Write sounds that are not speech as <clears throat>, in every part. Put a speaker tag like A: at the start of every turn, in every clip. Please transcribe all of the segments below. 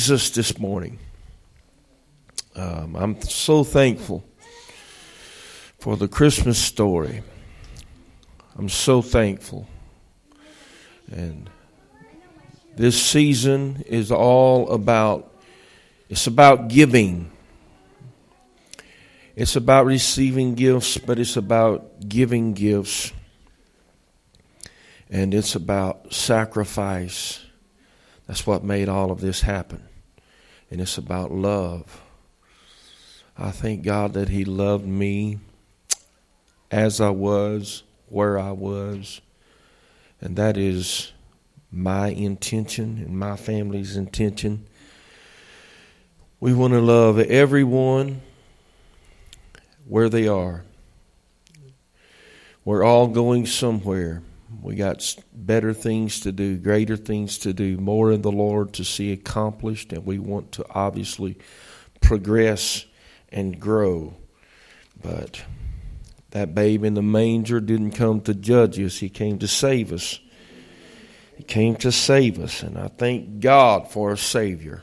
A: Jesus this morning. Um, I'm so thankful for the Christmas story. I'm so thankful. And this season is all about it's about giving. It's about receiving gifts, but it's about giving gifts. And it's about sacrifice. That's what made all of this happen and it's about love. I thank God that He loved me as I was, where I was, and that is my intention and my family's intention. We want to love everyone where they are. We're all going somewhere. We got better things to do, greater things to do, more in the Lord to see accomplished, and we want to obviously progress and grow. But that babe in the manger didn't come to judge us, he came to save us. He came to save us, and I thank God for a Savior.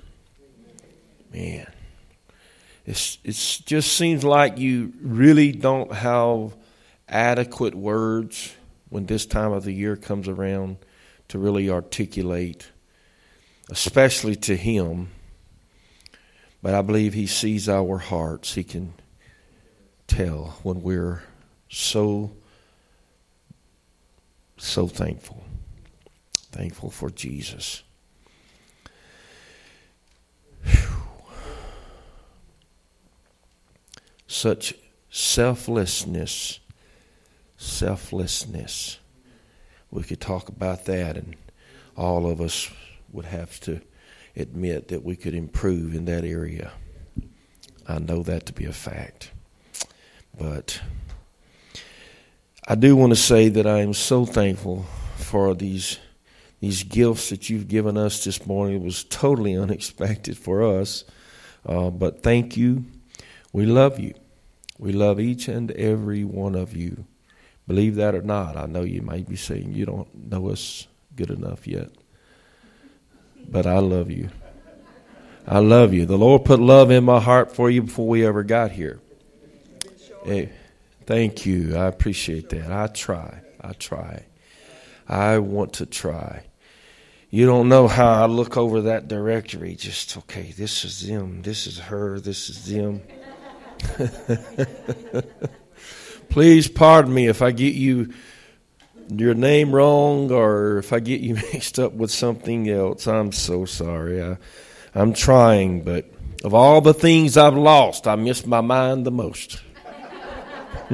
A: Man, it's it just seems like you really don't have adequate words when this time of the year comes around to really articulate, especially to Him. But I believe He sees our hearts. He can tell when we're so, so thankful. Thankful for Jesus. Such selflessness selflessness. We could talk about that, and all of us would have to admit that we could improve in that area. I know that to be a fact. But I do want to say that I am so thankful for these these gifts that you've given us this morning. It was totally <laughs> unexpected for us. Uh, but thank you. We love you. We love each and every one of you. Believe that or not, I know you may be saying you don't know us good enough yet. But I love you. I love you. The Lord put love in my heart for you before we ever got here. Hey, thank you. I appreciate that. I try. I try. I want to try. You don't know how I look over that directory. Just, okay, this is them. This is her. This is them. <laughs> Please pardon me if I get you your name wrong or if I get you <laughs> mixed up with something else. I'm so sorry. I, I'm trying, but of all the things I've lost, I miss my mind the most. <laughs>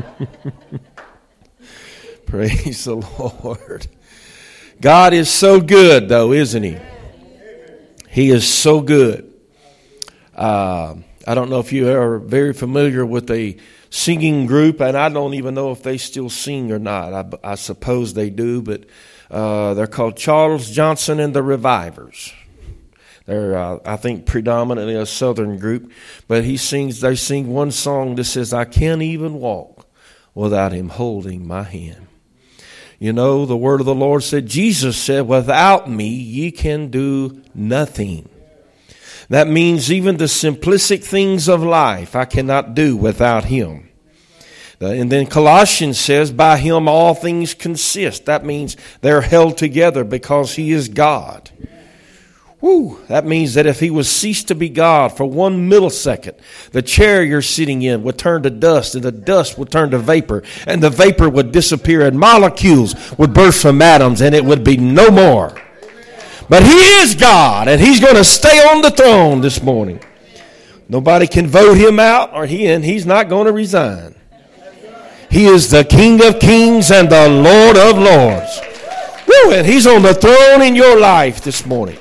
A: Praise the Lord. God is so good, though, isn't He? He is so good. Uh, I don't know if you are very familiar with a singing group, and I don't even know if they still sing or not. I, I suppose they do, but uh, they're called Charles Johnson and the Revivers. They're, uh, I think, predominantly a southern group, but he sings. They sing one song that says, "I can't even walk without Him holding my hand." You know, the word of the Lord said, Jesus said, "Without me, ye can do nothing." That means even the simplistic things of life I cannot do without Him. And then Colossians says, by Him all things consist. That means they're held together because He is God. Woo, that means that if he was ceased to be God for one millisecond, the chair you're sitting in would turn to dust, and the dust would turn to vapor, and the vapor would disappear, and molecules would burst from atoms, and it would be no more. But He is God, and He's going to stay on the throne this morning. Nobody can vote Him out, or He and He's not going to resign. He is the King of kings and the Lord of lords. Woo, and He's on the throne in your life this morning.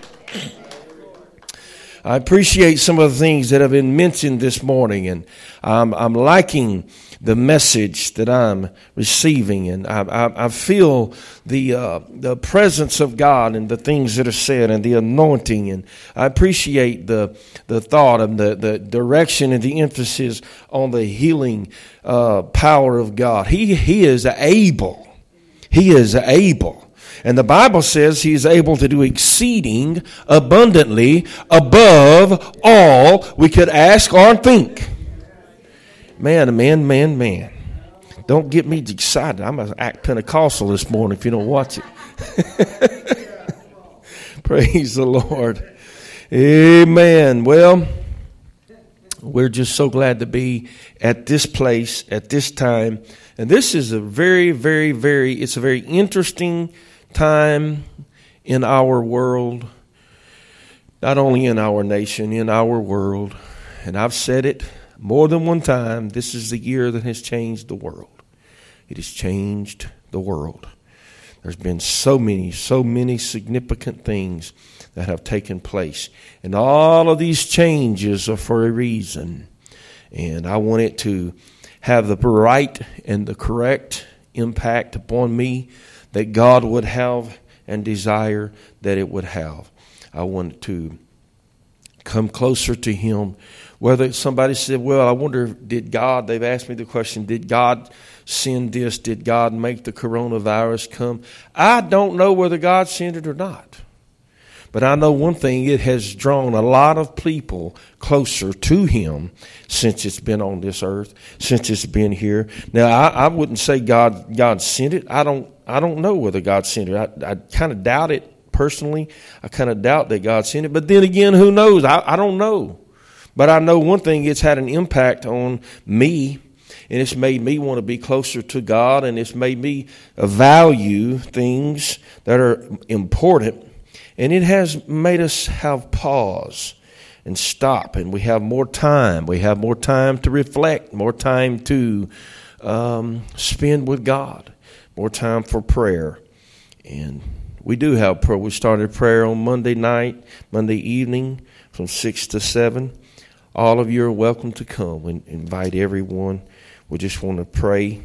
A: I appreciate some of the things that have been mentioned this morning, and I'm, I'm liking the message that I'm receiving, and I, I, I feel the uh, the presence of God and the things that are said, and the anointing, and I appreciate the the thought and the the direction and the emphasis on the healing uh, power of God. He he is able. He is able. And the Bible says he's able to do exceeding abundantly above all we could ask or think. Man, man, man, man. Don't get me excited. I'm going to act Pentecostal this morning if you don't watch it. <laughs> Praise the Lord. Amen. Well, we're just so glad to be at this place at this time. And this is a very, very, very, it's a very interesting time in our world, not only in our nation, in our world. And I've said it more than one time this is the year that has changed the world. It has changed the world. There's been so many, so many significant things that have taken place. And all of these changes are for a reason. And I want it to have the right and the correct impact upon me that God would have and desire that it would have. I want to come closer to Him. Whether somebody said, Well, I wonder, did God, they've asked me the question, did God send this? Did God make the coronavirus come? I don't know whether God sent it or not. But I know one thing, it has drawn a lot of people closer to Him since it's been on this earth, since it's been here. Now, I, I wouldn't say God, God sent it. I don't, I don't know whether God sent it. I, I kind of doubt it personally. I kind of doubt that God sent it. But then again, who knows? I, I don't know. But I know one thing, it's had an impact on me and it's made me want to be closer to God, and it's made me value things that are important and it has made us have pause and stop, and we have more time. We have more time to reflect, more time to um, spend with God, more time for prayer. And we do have prayer. We started prayer on Monday night, Monday evening from 6 to 7. All of you are welcome to come. and invite everyone. We just want to pray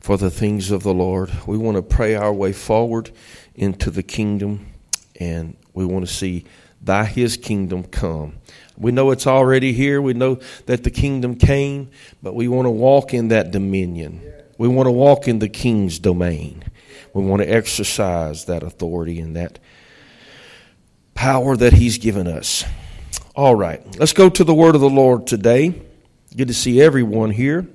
A: for the things of the Lord. We want to pray our way forward into the kingdom, and we want to see thy his kingdom come. We know it's already here. We know that the kingdom came, but we want to walk in that dominion. We want to walk in the king's domain. We want to exercise that authority and that power that he's given us. All right, let's go to the word of the Lord today. Good to see everyone here.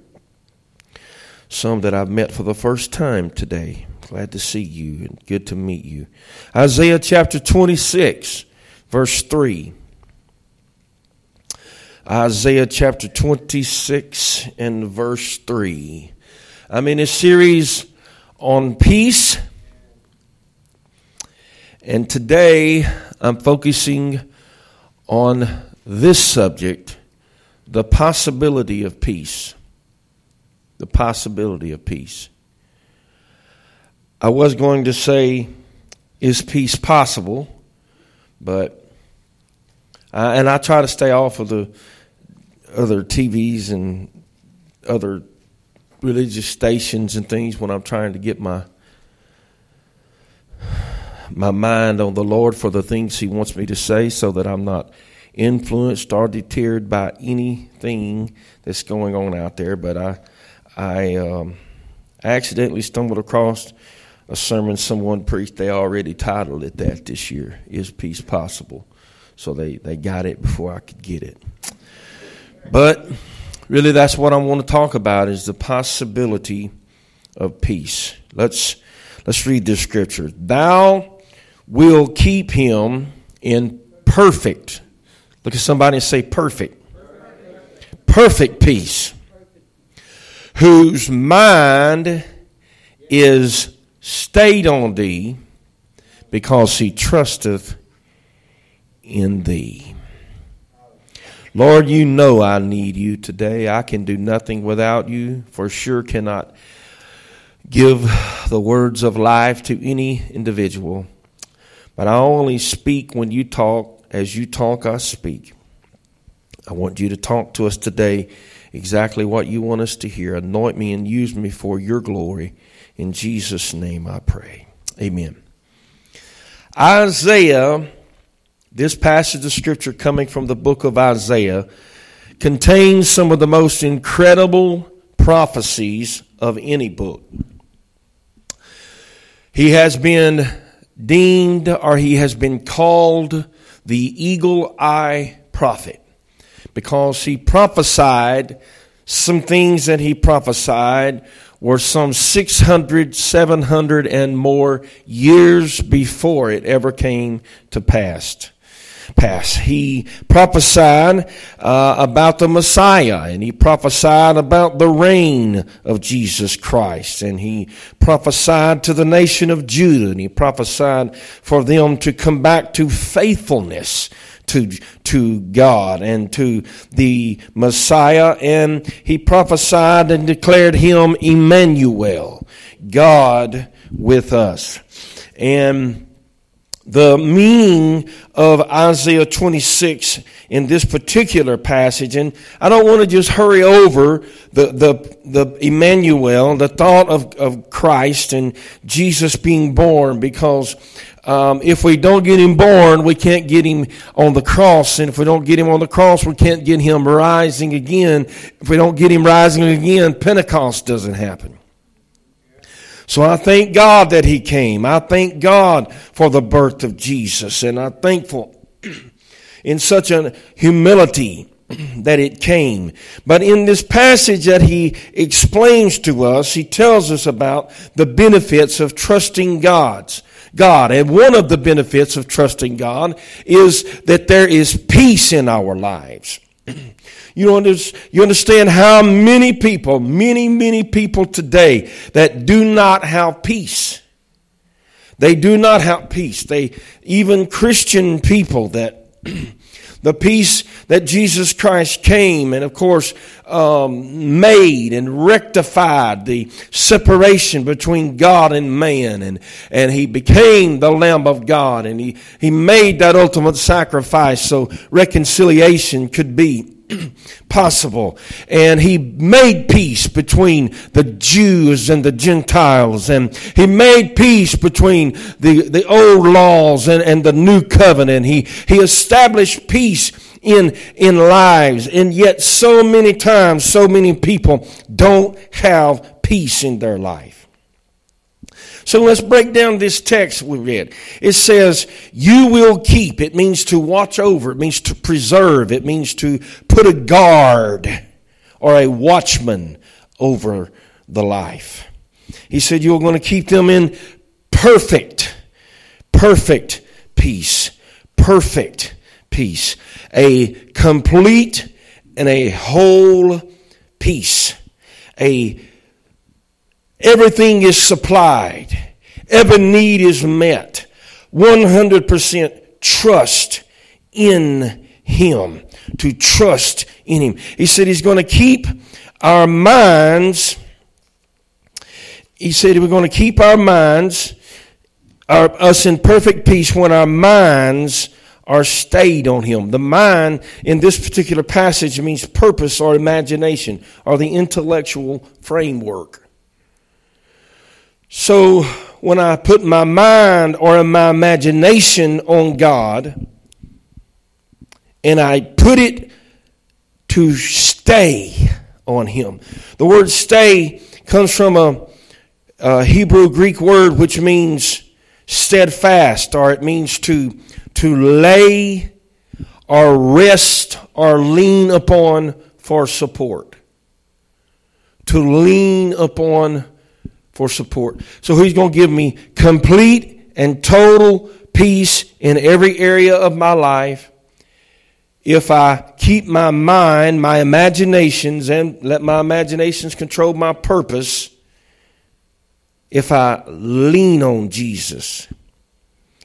A: Some that I've met for the first time today. Glad to see you and good to meet you. Isaiah chapter 26, verse 3. Isaiah chapter 26 and verse 3. I'm in a series on peace. And today I'm focusing on this subject the possibility of peace. The possibility of peace. I was going to say, is peace possible? But, uh, and I try to stay off of the other TVs and other religious stations and things when I'm trying to get my my mind on the Lord for the things He wants me to say, so that I'm not influenced or deterred by anything that's going on out there. But I I, um, I accidentally stumbled across a sermon someone preached. They already titled it that this year Is Peace Possible? So they, they got it before I could get it. But really, that's what I want to talk about is the possibility of peace. Let's, let's read this scripture. Thou will keep him in perfect. Look at somebody and say perfect. Perfect peace. Whose mind is stayed on thee because he trusteth in thee. Lord, you know I need you today. I can do nothing without you, for sure cannot give the words of life to any individual. But I only speak when you talk. As you talk, I speak. I want you to talk to us today exactly what you want us to hear. Anoint me and use me for your glory. In Jesus' name I pray. Amen. Isaiah, this passage of scripture coming from the book of Isaiah, contains some of the most incredible prophecies of any book. He has been deemed or he has been called the eagle eye prophet because he prophesied some things that he prophesied were some 600, 700 and more years before it ever came to pass pass. He prophesied uh, about the Messiah, and he prophesied about the reign of Jesus Christ, and he prophesied to the nation of Judah, and he prophesied for them to come back to faithfulness to, to God and to the Messiah, and he prophesied and declared him Emmanuel, God with us. And the meaning of Isaiah 26 in this particular passage. And I don't want to just hurry over the, the, the Emmanuel, the thought of, of Christ and Jesus being born, because um, if we don't get him born, we can't get him on the cross. And if we don't get him on the cross, we can't get him rising again. If we don't get him rising again, Pentecost doesn't happen. So I thank God that He came. I thank God for the birth of Jesus. And I'm thankful <clears throat> in such a humility <clears throat> that it came. But in this passage that he explains to us, he tells us about the benefits of trusting God's God. And one of the benefits of trusting God is that there is peace in our lives. <clears throat> You, understand how many people, many, many people today that do not have peace. They do not have peace. They, even Christian people that, <clears throat> the peace that Jesus Christ came and of course, um, made and rectified the separation between God and man and, and he became the Lamb of God and he, he made that ultimate sacrifice so reconciliation could be <clears throat> possible. And he made peace between the Jews and the Gentiles. And he made peace between the, the old laws and, and the new covenant. He, he established peace in, in lives. And yet so many times, so many people don't have peace in their life. So let's break down this text we read. It says, You will keep. It means to watch over. It means to preserve. It means to put a guard or a watchman over the life. He said, You're going to keep them in perfect, perfect peace. Perfect peace. A complete and a whole peace. A Everything is supplied. Every need is met. 100% trust in Him. To trust in Him. He said He's going to keep our minds. He said we're going to keep our minds, our, us in perfect peace when our minds are stayed on Him. The mind in this particular passage means purpose or imagination or the intellectual framework. So when I put my mind or my imagination on God, and I put it to stay on Him. The word stay comes from a, a Hebrew Greek word which means steadfast, or it means to, to lay or rest or lean upon for support. To lean upon for support. So he's going to give me complete and total peace in every area of my life if I keep my mind, my imaginations, and let my imaginations control my purpose, if I lean on Jesus,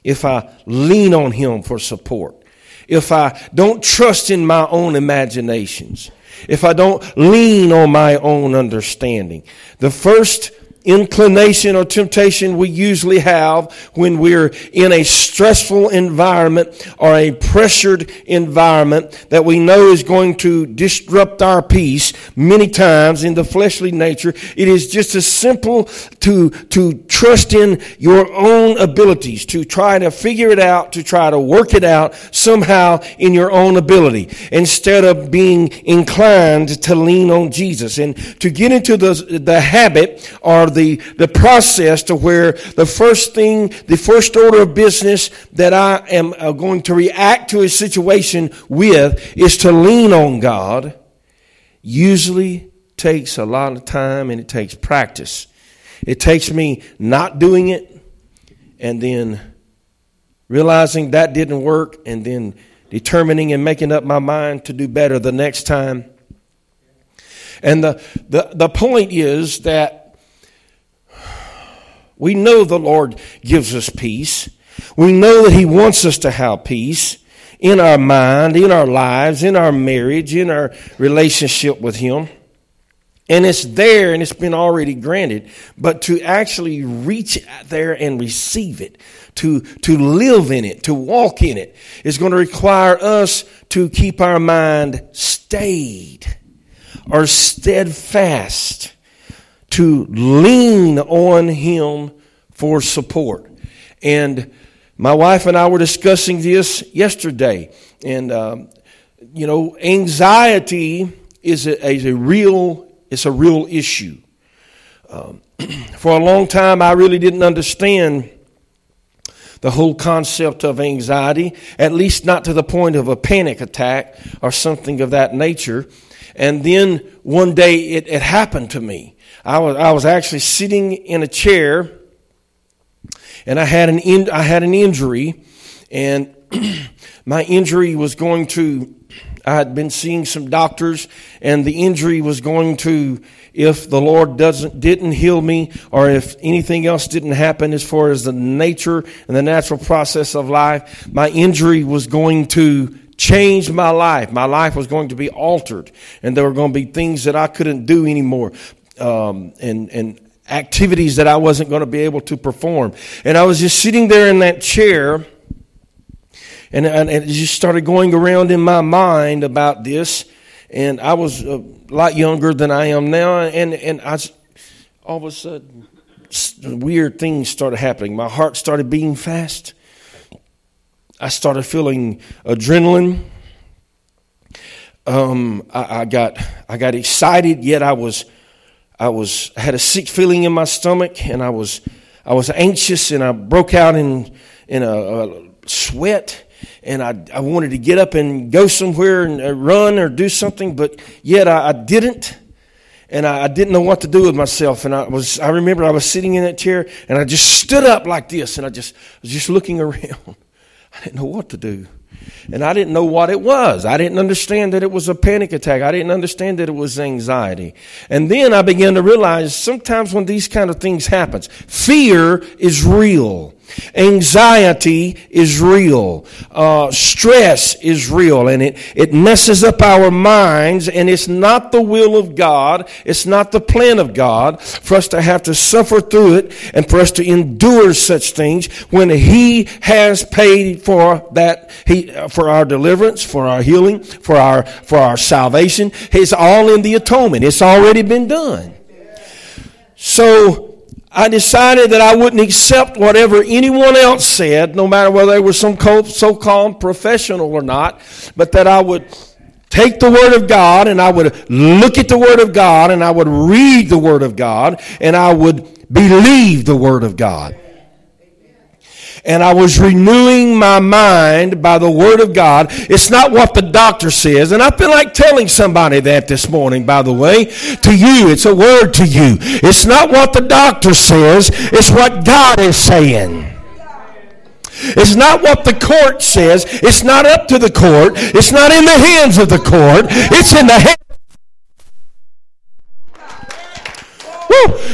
A: if I lean on Him for support, if I don't trust in my own imaginations, if I don't lean on my own understanding. The first inclination or temptation we usually have when we're in a stressful environment or a pressured environment that we know is going to disrupt our peace many times in the fleshly nature. It is just as simple to, to trust in your own abilities, to try to figure it out, to try to work it out somehow in your own ability instead of being inclined to lean on Jesus and to get into the, the habit or the, the process to where the first thing, the first order of business that I am uh, going to react to a situation with is to lean on God, usually takes a lot of time and it takes practice. It takes me not doing it and then realizing that didn't work and then determining and making up my mind to do better the next time. And the, the, the point is that we know the Lord gives us peace. We know that He wants us to have peace in our mind, in our lives, in our marriage, in our relationship with Him. And it's there and it's been already granted. But to actually reach there and receive it, to, to live in it, to walk in it, is going to require us to keep our mind stayed or steadfast, to lean on Him for support. And my wife and I were discussing this yesterday. And, um, you know, anxiety is a, is a real it's a real issue. Um, <clears throat> for a long time, I really didn't understand the whole concept of anxiety, at least not to the point of a panic attack or something of that nature. And then one day it, it happened to me. I was, I was actually sitting in a chair and I had an, in, I had an injury and <clears throat> my injury was going to I had been seeing some doctors, and the injury was going to, if the Lord doesn't didn't heal me, or if anything else didn't happen as far as the nature and the natural process of life, my injury was going to change my life. My life was going to be altered, and there were going to be things that I couldn't do anymore, um, and and activities that I wasn't going to be able to perform. And I was just sitting there in that chair and, and it just started going around in my mind about this. And I was a lot younger than I am now. And, and I, all of a sudden, weird things started happening. My heart started beating fast. I started feeling adrenaline. Um, I, I, got I got excited, yet I was I was I had a sick feeling in my stomach, and I was I was anxious, and I broke out in in a, a sweat, and I, I wanted to get up and go somewhere and uh, run or do something, but yet I, I didn't. And I, I, didn't know what to do with myself. And I was, I remember I was sitting in that chair and I just stood up like this and I just was just looking <laughs> around. I didn't know what to do. And I didn't know what it was. I didn't understand that it was a panic attack. I didn't understand that it was anxiety. And then I began to realize sometimes when these kind of things happens, fear is real. Anxiety is real. Uh, stress is real. And it, it messes up our minds. And it's not the will of God. It's not the plan of God for us to have to suffer through it and for us to endure such things when He has paid for that, He, for our deliverance, for our healing, for our, for our salvation. It's all in the atonement. It's already been done. So, I decided that I wouldn't accept whatever anyone else said, no matter whether they were some so called professional or not, but that I would take the Word of God and I would look at the Word of God and I would read the Word of God and I would believe the Word of God and I was renewing my mind by the Word of God. It's not what the doctor says. And I feel like telling somebody that this morning, by the way. To you, it's a word to you. It's not what the doctor says, it's what God is saying. It's not what the court says. It's not up to the court. It's not in the hands of the court. It's in the hands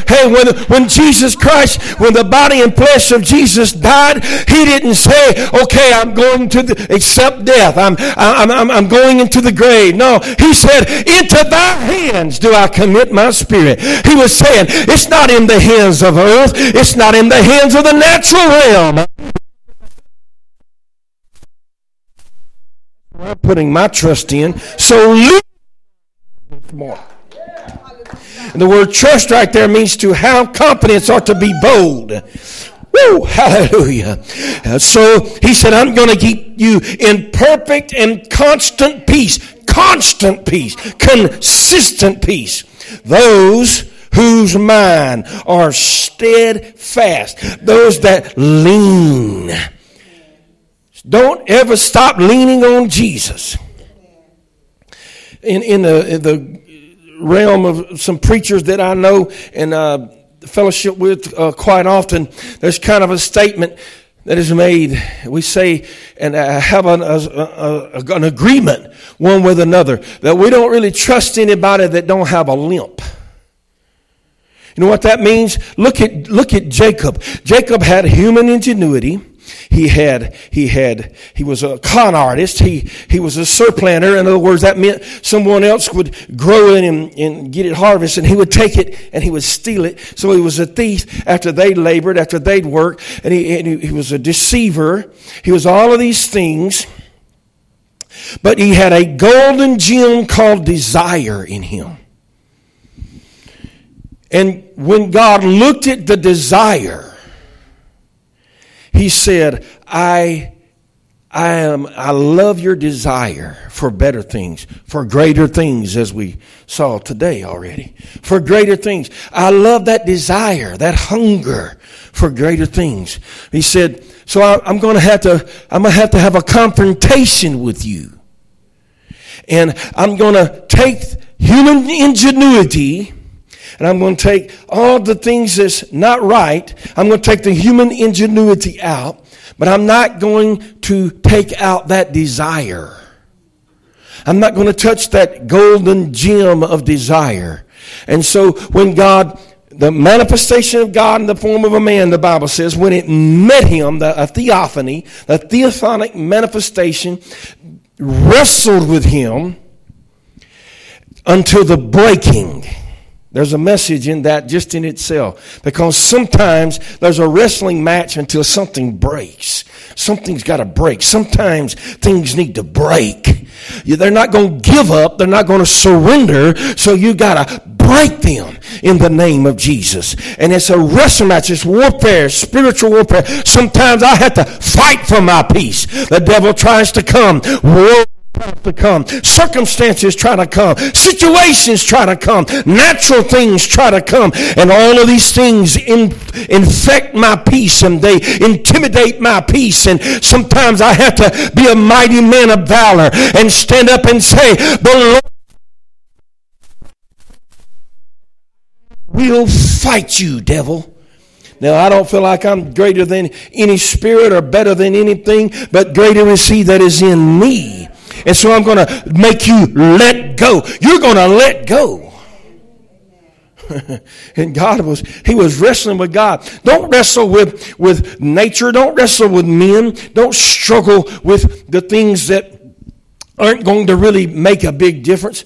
A: Hey, when, when Jesus Christ, when the body and flesh of Jesus died, he didn't say, okay, I'm going to the, accept death. I'm, I'm, I'm, I'm going into the grave. No, he said, into thy hands do I commit my spirit. He was saying, it's not in the hands of earth. It's not in the hands of the natural realm. I'm putting my trust in. So leave more. And the word trust right there means to have confidence or to be bold. Woo, hallelujah. Uh, so he said, I'm going to keep you in perfect and constant peace. Constant peace. Consistent peace. Those whose mind are steadfast. Those that lean. Don't ever stop leaning on Jesus. In, in, the, in the realm of some preachers that I know and uh, fellowship with uh, quite often, there's kind of a statement that is made. We say and uh, have an, a, a, an agreement one with another that we don't really trust anybody that don't have a limp. You know what that means? Look at, look at Jacob. Jacob had human ingenuity. He had, he had, he was a con artist. He, he was a surplanter. In other words, that meant someone else would grow it and, and get it harvested and he would take it and he would steal it. So he was a thief after they labored, after they'd worked, and he, and he, he was a deceiver. He was all of these things. But he had a golden gem called desire in him. And when God looked at the desire, he said, I, I am, I love your desire for better things, for greater things, as we saw today already. For greater things. I love that desire, that hunger for greater things. He said, so I, I'm going to have to, I'm going to have to have a confrontation with you. And I'm going to take human ingenuity and I'm going to take all the things that's not right. I'm going to take the human ingenuity out, but I'm not going to take out that desire. I'm not going to touch that golden gem of desire. And so when God, the manifestation of God in the form of a man, the Bible says, when it met him, the, a theophany, the theophanic manifestation wrestled with him until the breaking. There's a message in that just in itself. Because sometimes there's a wrestling match until something breaks. Something's got to break. Sometimes things need to break. They're not going to give up. They're not going to surrender. So you got to break them in the name of Jesus. And it's a wrestling match. It's warfare, spiritual warfare. Sometimes I have to fight for my peace. The devil tries to come. To come. Circumstances try to come. Situations try to come. Natural things try to come. And all of these things in, infect my peace and they intimidate my peace. And sometimes I have to be a mighty man of valor and stand up and say, the Lord will fight you, devil. Now, I don't feel like I'm greater than any spirit or better than anything, but greater is He that is in me and so I'm going to make you let go. You're going to let go. <laughs> and God was, he was wrestling with God. Don't wrestle with, with nature. Don't wrestle with men. Don't struggle with the things that aren't going to really make a big difference.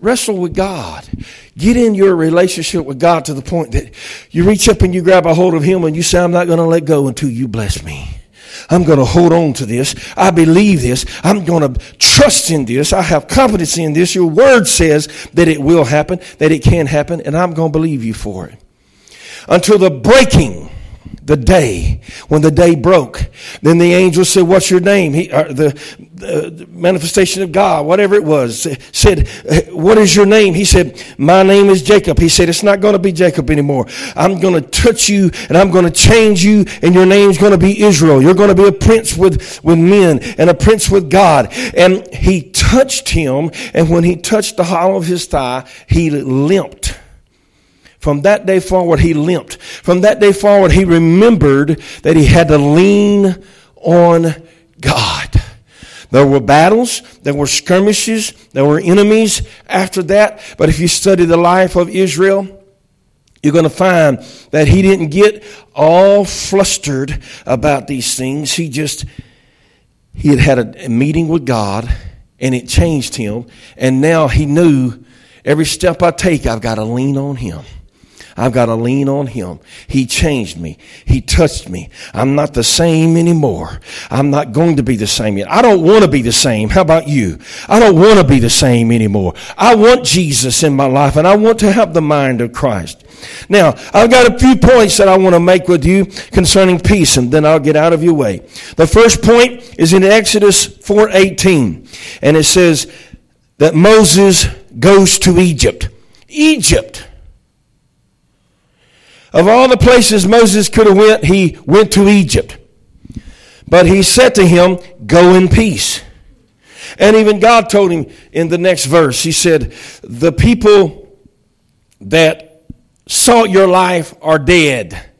A: Wrestle with God. Get in your relationship with God to the point that you reach up and you grab a hold of Him and you say, I'm not going to let go until you bless me. I'm going to hold on to this. I believe this. I'm going to trust in this. I have confidence in this. Your word says that it will happen, that it can happen, and I'm going to believe you for it. Until the breaking the day when the day broke. Then the angel said, "What's your name?" He, uh, the, the, manifestation of God, whatever it was, said, "What is your name?" He said, "My name is Jacob." He said, "It's not going to be Jacob anymore. I'm going to touch you, and I'm going to change you, and your name's going to be Israel. You're going to be a prince with with men and a prince with God." And he touched him, and when he touched the hollow of his thigh, he limped. From that day forward, he limped. From that day forward, he remembered that he had to lean on God. There were battles, there were skirmishes, there were enemies after that. But if you study the life of Israel, you're going to find that he didn't get all flustered about these things. He just, he had had a meeting with God and it changed him. And now he knew every step I take, I've got to lean on him. I've got to lean on Him. He changed me. He touched me. I'm not the same anymore. I'm not going to be the same yet. I don't want to be the same. How about you? I don't want to be the same anymore. I want Jesus in my life and I want to have the mind of Christ. Now, I've got a few points that I want to make with you concerning peace and then I'll get out of your way. The first point is in Exodus 4:18 and it says that Moses goes to Egypt. Egypt Of all the places Moses could have went, he went to Egypt. But he said to him, Go in peace. And even God told him in the next verse, He said, The people that sought your life are dead.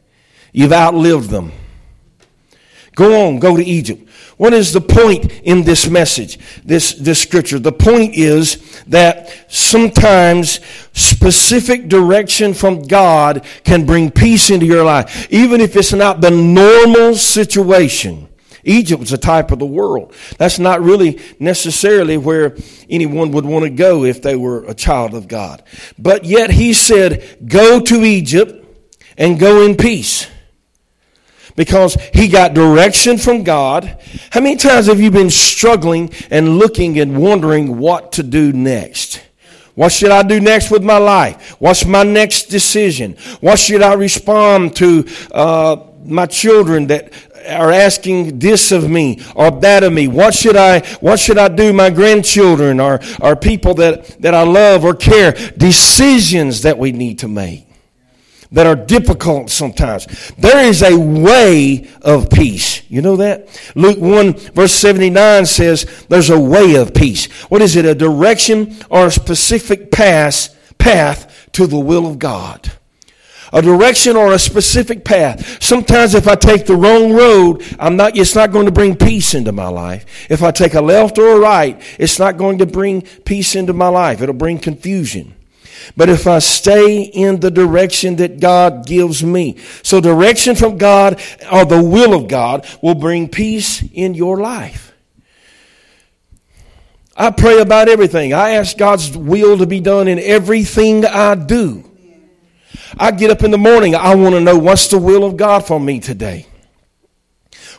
A: You've outlived them. Go on, go to Egypt. What is the point in this message, this, this scripture? The point is that sometimes specific direction from God can bring peace into your life, even if it's not the normal situation. Egypt was a type of the world. That's not really necessarily where anyone would want to go if they were a child of God. But yet he said, Go to Egypt and go in peace. Because he got direction from God. How many times have you been struggling and looking and wondering what to do next? What should I do next with my life? What's my next decision? What should I respond to uh, my children that are asking this of me or that of me. What should I, what should I do? My grandchildren or, or people that, that I love or care. Decisions that we need to make that are difficult sometimes. There is a way of peace. You know that? Luke 1 verse 79 says there's a way of peace. What is it? A direction or a specific path, path to the will of God a direction or a specific path. Sometimes if I take the wrong road, I'm not, it's not going to bring peace into my life. If I take a left or a right, it's not going to bring peace into my life. It'll bring confusion. But if I stay in the direction that God gives me. So direction from God or the will of God will bring peace in your life. I pray about everything. I ask God's will to be done in everything I do. I get up in the morning, I want to know what's the will of God for me today.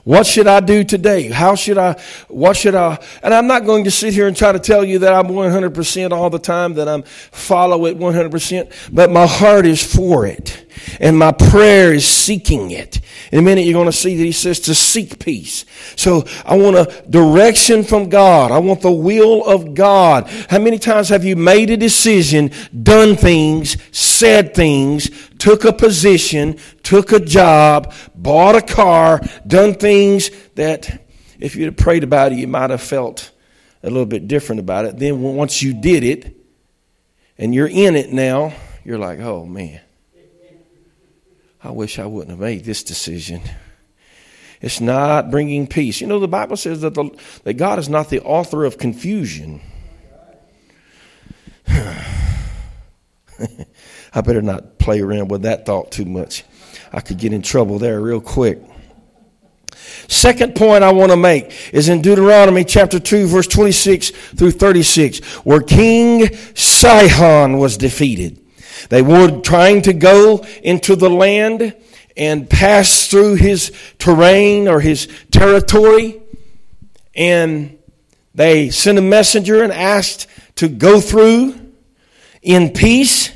A: What should I do today? How should I, what should I, and I'm not going to sit here and try to tell you that I'm 100% all the time, that I'm follow it 100%, but my heart is for it. And my prayer is seeking it. In a minute, you're going to see that he says to seek peace. So I want a direction from God. I want the will of God. How many times have you made a decision, done things, said things, took a position, took a job, bought a car, done things that if you'd have prayed about it, you might have felt a little bit different about it. Then once you did it and you're in it now, you're like, oh man. I wish I wouldn't have made this decision. It's not bringing peace. You know, the Bible says that, the, that God is not the author of confusion. <sighs> <laughs> I better not play around with that thought too much. I could get in trouble there real quick. Second point I want to make is in Deuteronomy chapter 2, verse 26 through 36, where King Sihon was defeated. They were trying to go into the land and pass through his terrain or his territory. And they sent a messenger and asked to go through in peace.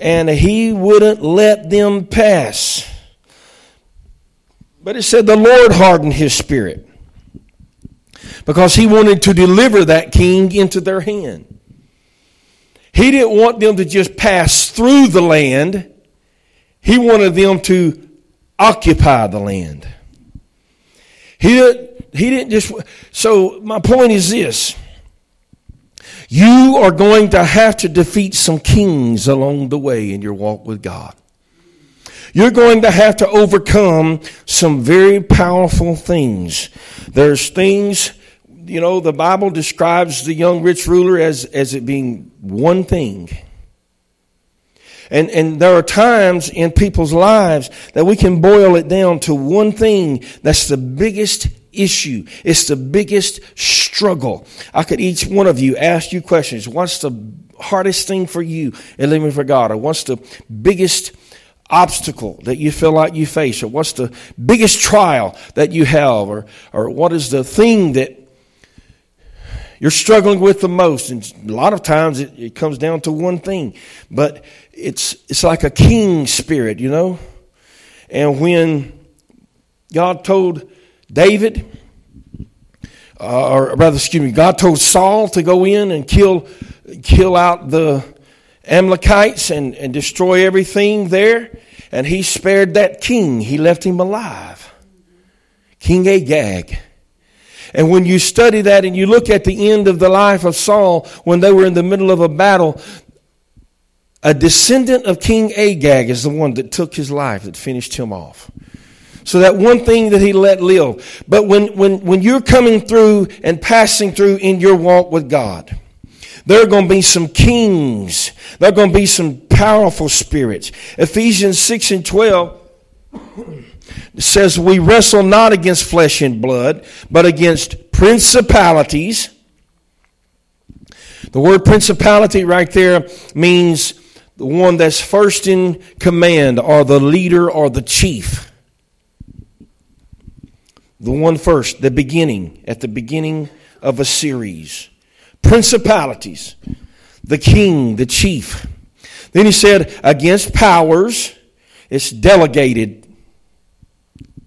A: And he wouldn't let them pass. But it said the Lord hardened his spirit because he wanted to deliver that king into their hand. He didn't want them to just pass through the land, he wanted them to occupy the land. He didn't, he didn't just. So, my point is this you are going to have to defeat some kings along the way in your walk with God. You're going to have to overcome some very powerful things. There's things you know, the Bible describes the young rich ruler as, as it being one thing. And, and there are times in people's lives that we can boil it down to one thing that's the biggest issue. It's the biggest struggle. I could each one of you ask you questions. What's the hardest thing for you in living for God? Or what's the biggest obstacle that you feel like you face? Or what's the biggest trial that you have? Or, or what is the thing that you're struggling with the most. And a lot of times it, it comes down to one thing, but it's, it's like a king spirit, you know? And when God told David, uh, or rather, excuse me, God told Saul to go in and kill, kill out the Amalekites and, and destroy everything there. And he spared that king. He left him alive. King Agag. And when you study that and you look at the end of the life of Saul when they were in the middle of a battle, a descendant of King Agag is the one that took his life, that finished him off. So that one thing that he let live. But when, when, when you're coming through and passing through in your walk with God, there are going to be some kings. There are going to be some powerful spirits. Ephesians 6 and 12 says, We wrestle not against flesh and blood, but against principalities. The word principality right there means the one that's first in command, or the leader, or the chief. The one first, the beginning, at the beginning of a series. Principalities, the king, the chief. Then he said, against powers, it's delegated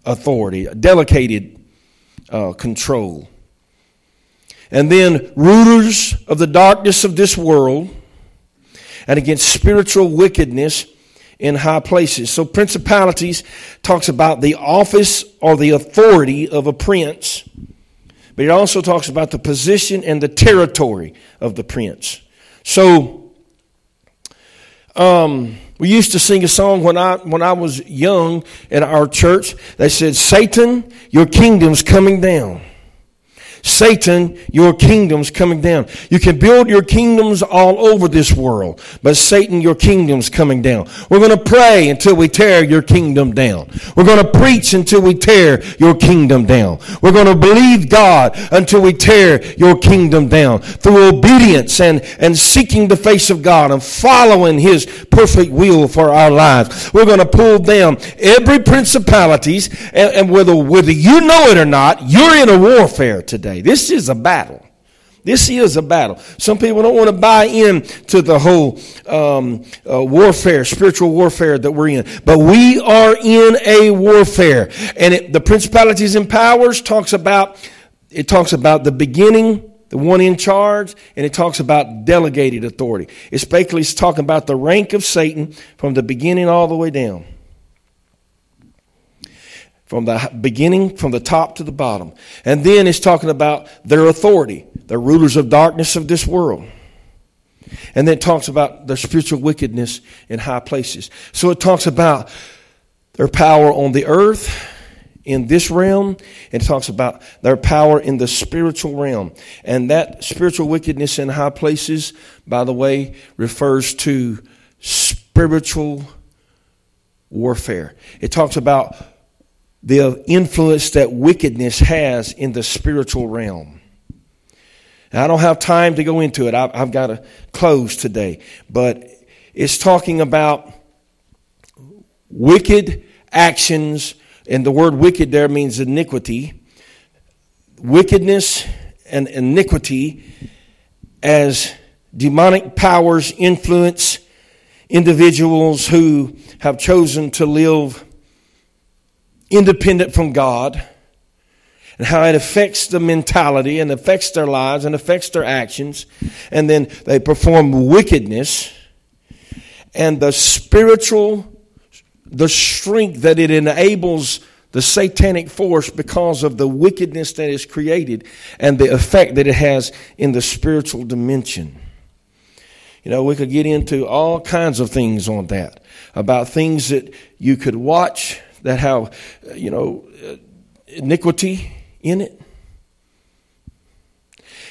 A: authority, delegated uh, control. And then rulers of the darkness of this world, and against spiritual wickedness in high places. So principalities talks about the office or the authority of a prince, but it also talks about the position and the territory of the prince. So um, we used to sing a song when I when I was young in our church. They said, "Satan, your kingdom's coming down." Satan, your kingdom's coming down. You can build your kingdoms all over this world, but Satan, your kingdom's coming down. We're going to pray until we tear your kingdom down. We're going to preach until we tear your kingdom down. We're going to believe God until we tear your kingdom down through obedience and, and seeking the face of God and following His perfect will for our lives. We're going to pull down every principalities and, and whether, whether you know it or not, you're in a warfare today today. This is a battle. This is a battle. Some people don't want to buy in to the whole um, uh, warfare, spiritual warfare that we're in. But we are in a warfare, and it, the principalities and powers talks about. It talks about the beginning, the one in charge, and it talks about delegated authority. It's basically talking about the rank of Satan from the beginning all the way down from the beginning, from the top to the bottom. And then it's talking about their authority, the rulers of darkness of this world. And then it talks about their spiritual wickedness in high places. So it talks about their power on the earth in this realm, it talks about their power in the spiritual realm. And that spiritual wickedness in high places, by the way, refers to spiritual warfare. It talks about the influence that wickedness has in the spiritual realm. I don't have time to go into it. I've got to close today. But it's talking about wicked actions, and the word wicked there means iniquity. Wickedness and iniquity as demonic powers influence individuals who have chosen to live independent from God and how it affects the mentality and affects their lives and affects their actions. And then they perform wickedness and the spiritual, the strength that it enables the satanic force because of the wickedness that is created and the effect that it has in the spiritual dimension. You know, we could get into all kinds of things on that about things that you could watch that have, you know, iniquity in it.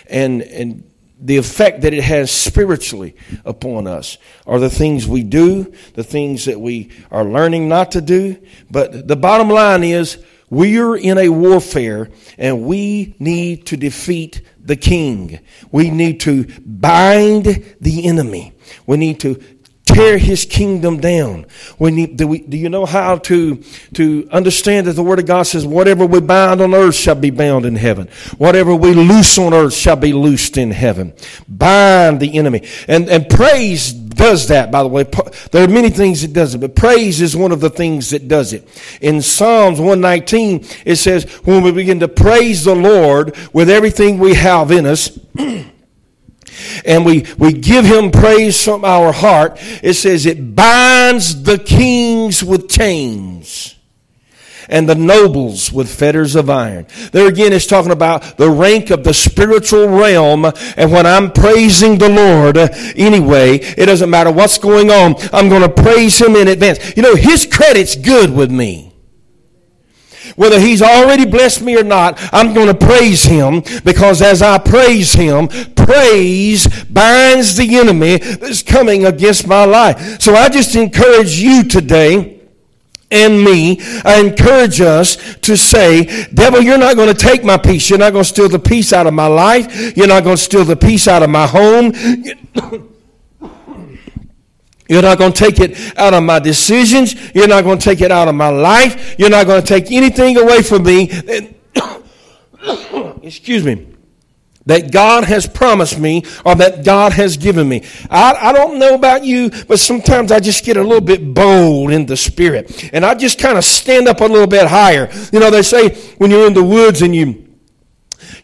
A: And, and the effect that it has spiritually upon us are the things we do, the things that we are learning not to do. But the bottom line is we're in a warfare and we need to defeat the king. We need to bind the enemy. We need to tear his kingdom down. We need, do, we, do you know how to, to understand that the Word of God says, whatever we bind on earth shall be bound in heaven. Whatever we loose on earth shall be loosed in heaven. Bind the enemy. And, and praise does that, by the way. There are many things it does it, but praise is one of the things that does it. In Psalms 119, it says, when we begin to praise the Lord with everything we have in us, <clears throat> and we, we give him praise from our heart, it says it binds the kings with chains and the nobles with fetters of iron. There again, it's talking about the rank of the spiritual realm. And when I'm praising the Lord anyway, it doesn't matter what's going on. I'm going to praise Him in advance. You know, His credit's good with me. Whether he's already blessed me or not, I'm going to praise him because as I praise him, praise binds the enemy that's coming against my life. So I just encourage you today and me, I encourage us to say, devil, you're not going to take my peace. You're not going to steal the peace out of my life. You're not going to steal the peace out of my home. You're not going to take it out of my decisions. You're not going to take it out of my life. You're not going to take anything away from me. <coughs> Excuse me that God has promised me or that God has given me. I, I don't know about you, but sometimes I just get a little bit bold in the spirit. And I just kind of stand up a little bit higher. You know, they say when you're in the woods and you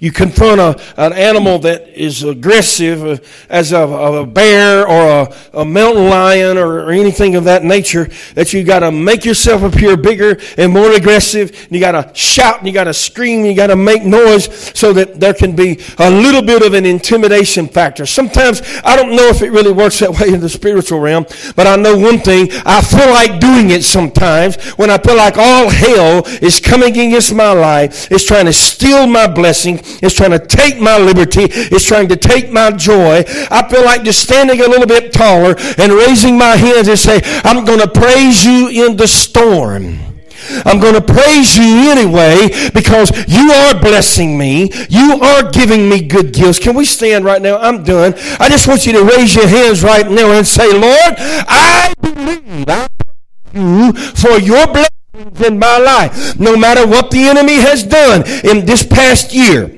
A: you confront a, an animal that is aggressive uh, as a, a, bear or a, a mountain lion or, or, anything of that nature, that you got to make yourself appear bigger and more aggressive. And you got to shout and you got to scream and you got to make noise so that there can be a little bit of an intimidation factor. Sometimes I don't know if it really works that <laughs> way in the spiritual realm, but I know one thing. I feel like doing it sometimes when I feel like all hell is coming against my life. It's trying to steal my blessing it's trying to take my liberty. It's trying to take my joy. I feel like just standing a little bit taller and raising my hands and say, I'm going to praise you in the storm. I'm going to praise you anyway because you are blessing me. You are giving me good gifts. Can we stand right now? I'm done. I just want you to raise your hands right now and say, Lord, I believe I you for your blessings in my life. No matter what the enemy has done in this past year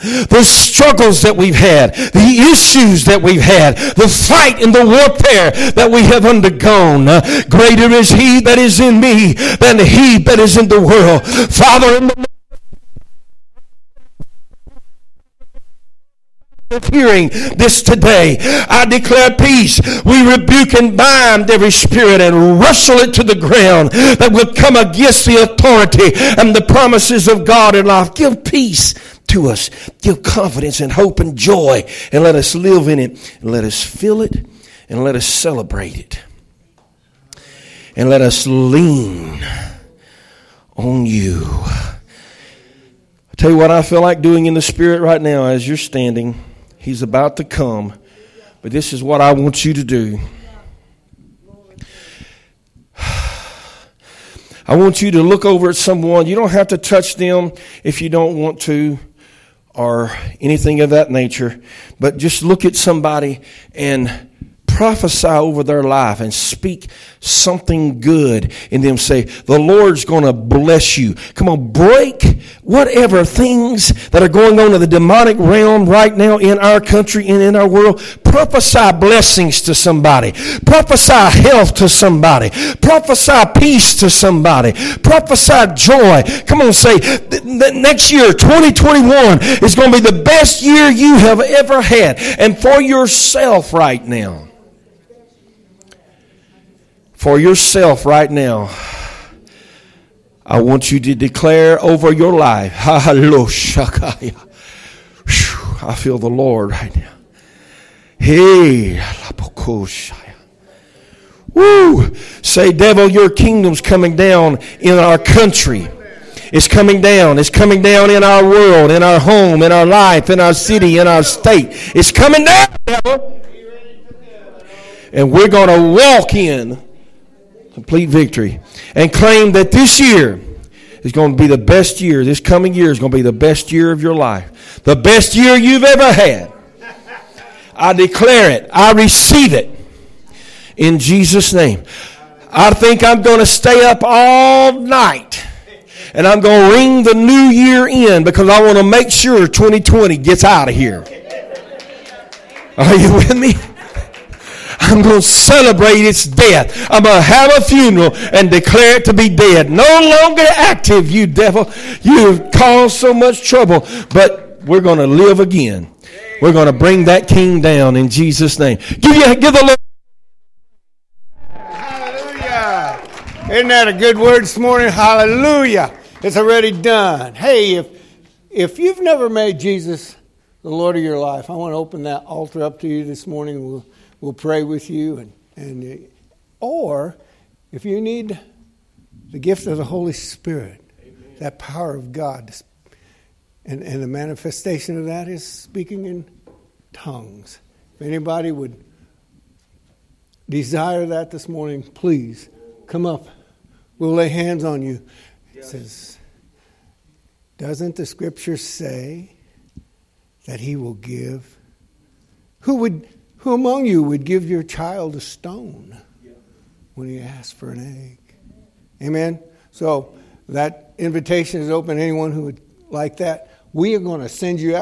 A: the struggles that we've had, the issues that we've had, the fight and the warfare that we have undergone. Uh, greater is he that is in me than he that is in the world. Father, in the of hearing this today. I declare peace. We rebuke and bind every spirit and wrestle it to the ground that will come against the authority and the promises of God in life. Give peace to us. Give confidence and hope and joy and let us live in it and let us feel it and let us celebrate it. And let us lean on you. I tell you what I feel like doing in the spirit right now as you're standing. He's about to come. But this is what I want you to do. <sighs> I want you to look over at someone. You don't have to touch them if you don't want to or anything of that nature, but just look at somebody and prophesy over their life and speak something good in them. Say, the Lord's going to bless you. Come on, break whatever things that are going on in the demonic realm right now in our country and in our world. Prophesy blessings to somebody. Prophesy health to somebody. Prophesy peace to somebody. Prophesy joy. Come on, say, next year, 2021, is going to be the best year you have ever had. And for yourself right now for yourself right now, I want you to declare over your life. <laughs> I feel the Lord right now. Hey, Woo! Say, devil, your kingdom's coming down in our country. It's coming down. It's coming down in our world, in our home, in our life, in our city, in our state. It's coming down, devil. And we're going to walk in complete victory, and claim that this year is going to be the best year. This coming year is going to be the best year of your life. The best year you've ever had. I declare it. I receive it in Jesus' name. I think I'm going to stay up all night and I'm going to ring the new year in because I want to make sure 2020 gets out of here. Are you with me? I'm going to celebrate its death. I'm going to have a funeral and declare it to be dead. No longer active, you devil. You've caused so much trouble, but we're going to live again. We're going to bring that king down in Jesus' name. Give you give the Lord.
B: Hallelujah. Isn't that a good word this morning? Hallelujah. It's already done. Hey, if if you've never made Jesus the Lord of your life, I want to open that altar up to you this morning. We'll we'll pray with you and and or if you need the gift of the Holy Spirit, Amen. that power of God, and, and the manifestation of that is speaking in tongues. If anybody would desire that this morning, please come up. We'll lay hands on you. It says, doesn't the scripture say that he will give? Who would who among you would give your child a stone when he asks for an egg? Amen. So that invitation is open. To anyone who would like that, we are going to send you out.